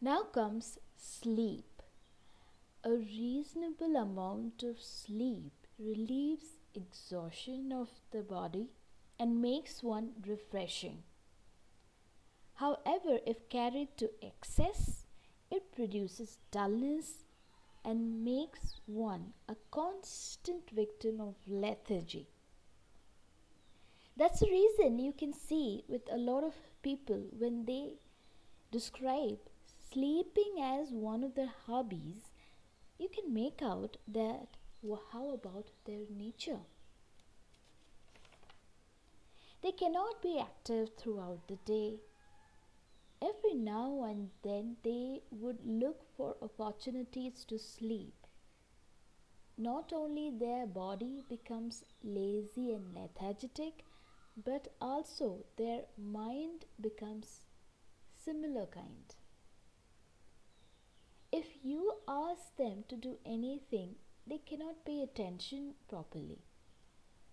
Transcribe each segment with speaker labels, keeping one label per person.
Speaker 1: Now comes sleep. A reasonable amount of sleep relieves exhaustion of the body and makes one refreshing. However, if carried to excess, it produces dullness and makes one a constant victim of lethargy. That's the reason you can see with a lot of people when they describe sleeping as one of their hobbies, you can make out that well, how about their nature? They cannot be active throughout the day. Every now and then they would look for opportunities to sleep. Not only their body becomes lazy and lethargic, but also their mind becomes similar kind. If you ask them to do anything, they cannot pay attention properly.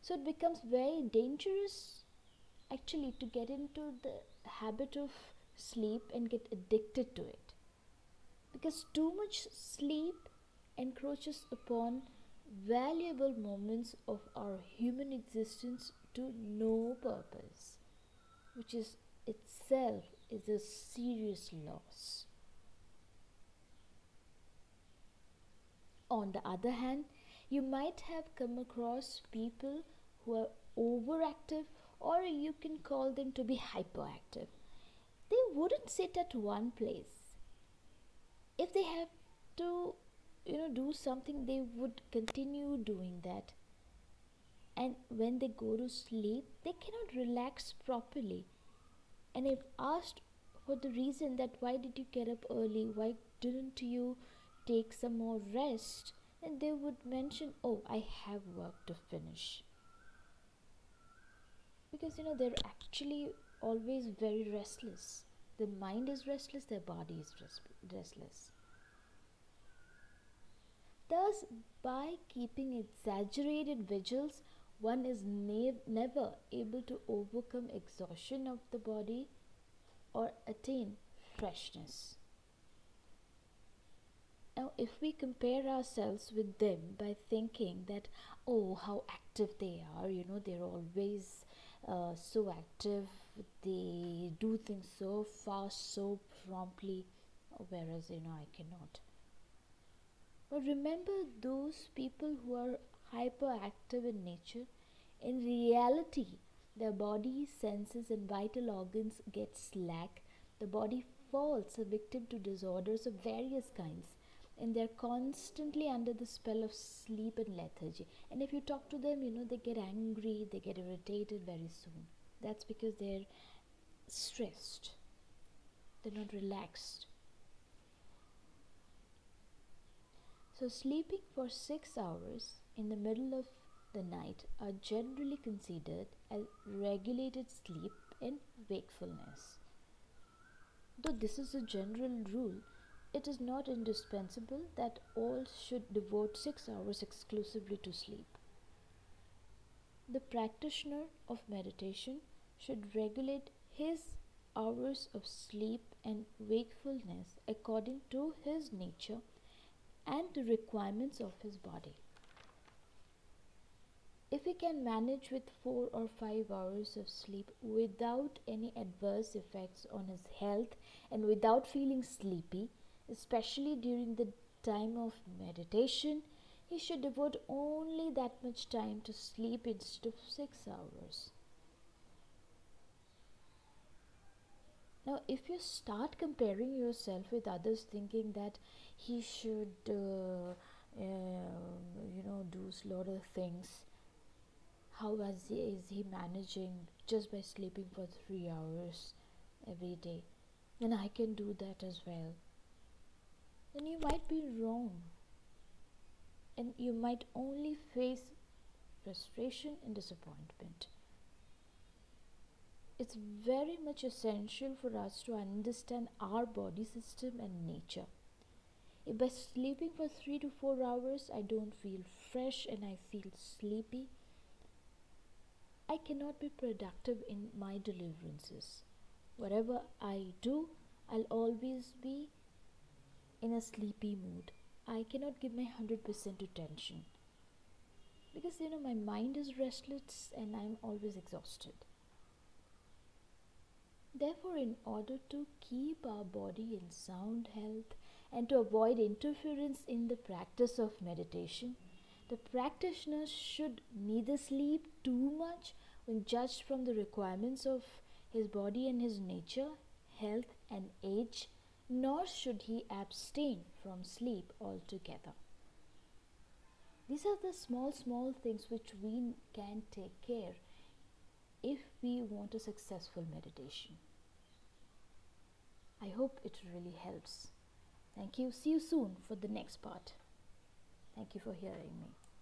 Speaker 1: So it becomes very dangerous actually to get into the habit of sleep and get addicted to it. Because too much sleep encroaches upon valuable moments of our human existence to no purpose, which is itself is a serious loss. On the other hand, you might have come across people who are overactive or you can call them to be hyperactive. They wouldn't sit at one place. If they have to, you know, do something, they would continue doing that. And when they go to sleep, they cannot relax properly. And if asked for the reason that why did you get up early, why didn't you take some more rest, and they would mention, Oh, I have work to finish because you know they're actually always very restless. The mind is restless, their body is restless. Thus, by keeping exaggerated vigils, one is ne- never able to overcome exhaustion of the body or attain freshness. Now, if we compare ourselves with them by thinking that, oh, how active they are, you know, they're always uh, so active they do things so fast so promptly whereas you know i cannot. But remember those people who are hyperactive in nature? In reality their body senses and vital organs get slack. The body falls a victim to disorders of various kinds and they're constantly under the spell of sleep and lethargy. And if you talk to them, you know, they get angry, they get irritated very soon. That's because they're stressed, they're not relaxed. So, sleeping for six hours in the middle of the night are generally considered as regulated sleep and wakefulness. Though this is a general rule, it is not indispensable that all should devote six hours exclusively to sleep. The practitioner of meditation should regulate his hours of sleep and wakefulness according to his nature and the requirements of his body. If he can manage with four or five hours of sleep without any adverse effects on his health and without feeling sleepy, especially during the time of meditation, he should devote only that much time to sleep instead of six hours. Now, if you start comparing yourself with others, thinking that he should, uh, uh, you know, do a lot of things, how is he, is he managing just by sleeping for three hours every day? Then I can do that as well then you might be wrong. And you might only face frustration and disappointment. It's very much essential for us to understand our body system and nature. If by sleeping for three to four hours I don't feel fresh and I feel sleepy, I cannot be productive in my deliverances. Whatever I do, I'll always be in a sleepy mood, I cannot give my 100% attention because you know my mind is restless and I'm always exhausted. Therefore, in order to keep our body in sound health and to avoid interference in the practice of meditation, the practitioner should neither sleep too much when judged from the requirements of his body and his nature, health, and age, nor should he abstain from sleep altogether. These are the small, small things which we can take care if we want a successful meditation. I hope it really helps. Thank you. See you soon for the next part. Thank you for hearing me.